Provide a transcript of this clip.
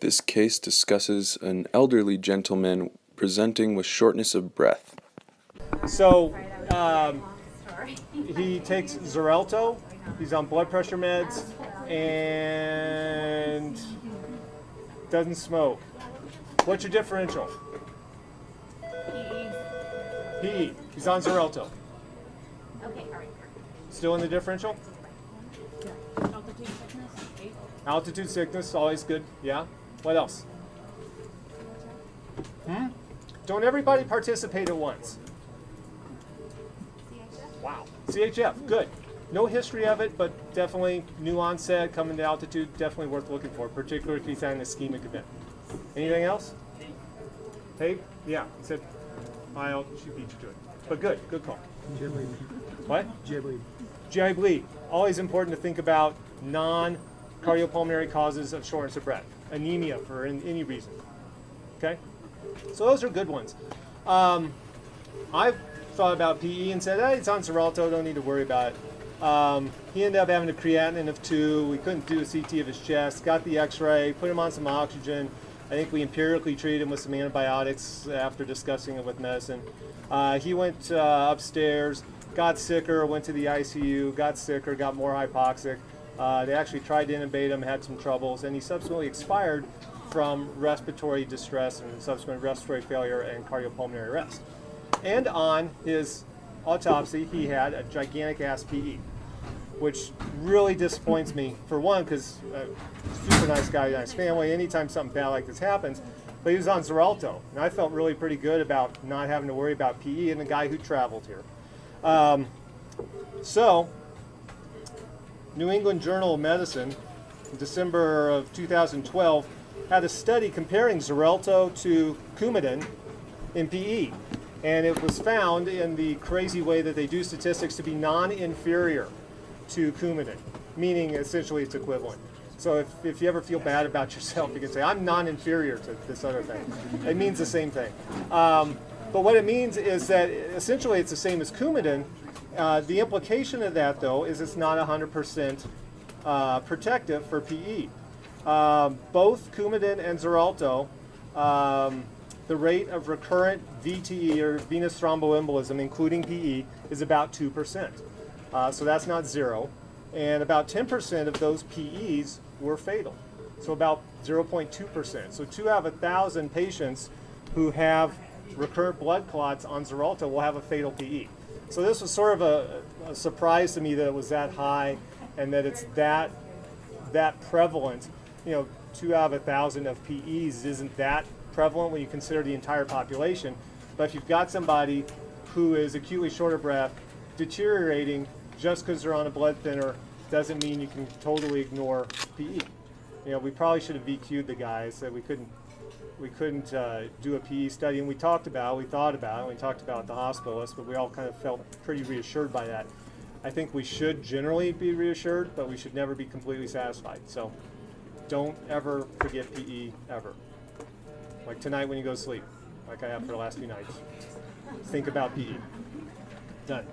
This case discusses an elderly gentleman presenting with shortness of breath. So um, he takes Xarelto. He's on blood pressure meds and doesn't smoke. What's your differential? PE. He's on Xarelto. Okay, all right. Still in the differential? Altitude sickness, eight. Altitude sickness, always good. Yeah. What else? Hmm? Don't everybody participate at once. Wow. CHF, good. No history of it, but definitely new onset, coming to altitude, definitely worth looking for, particularly if he's had an ischemic event. Anything else? Hey, yeah, he said, I'll, she beat you to it. But good, good call. What? GI bleed. Always important to think about non cardiopulmonary causes of shortness of breath, anemia for any reason. Okay? So those are good ones. Um, I've thought about PE and said, hey, it's on Xarelto, don't need to worry about it. Um, he ended up having a creatinine of two. We couldn't do a CT of his chest. Got the X-ray, put him on some oxygen. I think we empirically treated him with some antibiotics after discussing it with medicine. Uh, he went uh, upstairs, got sicker, went to the ICU, got sicker, got more hypoxic. Uh, they actually tried to intubate him, had some troubles, and he subsequently expired from respiratory distress and subsequent respiratory failure and cardiopulmonary arrest. And on his autopsy, he had a gigantic ass PE, which really disappoints me. For one, because uh, super nice guy, nice family. Anytime something bad like this happens, but he was on Xarelto, and I felt really pretty good about not having to worry about PE and the guy who traveled here. Um, so, New England Journal of Medicine, in December of 2012, had a study comparing Xarelto to Coumadin in PE. And it was found in the crazy way that they do statistics to be non inferior to Coumadin, meaning essentially it's equivalent. So if, if you ever feel bad about yourself, you can say, I'm non inferior to this other thing. It means the same thing. Um, but what it means is that essentially it's the same as Coumadin. Uh, the implication of that, though, is it's not 100% uh, protective for PE. Um, both Coumadin and Xarelto, um, the rate of recurrent VTE or venous thromboembolism, including PE, is about 2%. Uh, so that's not zero. And about 10% of those PEs were fatal. So about 0.2%. So two out of a thousand patients who have recurrent blood clots on Xarelto will have a fatal PE. So this was sort of a, a surprise to me that it was that high and that it's that that prevalent. You know, two out of a thousand of PEs isn't that prevalent when you consider the entire population. But if you've got somebody who is acutely short of breath, deteriorating just because they're on a blood thinner, doesn't mean you can totally ignore PE. You know, we probably should have VQ'd the guys that we couldn't we couldn't uh, do a PE study, and we talked about, we thought about, it, we talked about the hospitalists, but we all kind of felt pretty reassured by that. I think we should generally be reassured, but we should never be completely satisfied. So, don't ever forget PE ever. Like tonight when you go to sleep, like I have for the last few nights. Think about PE. Done.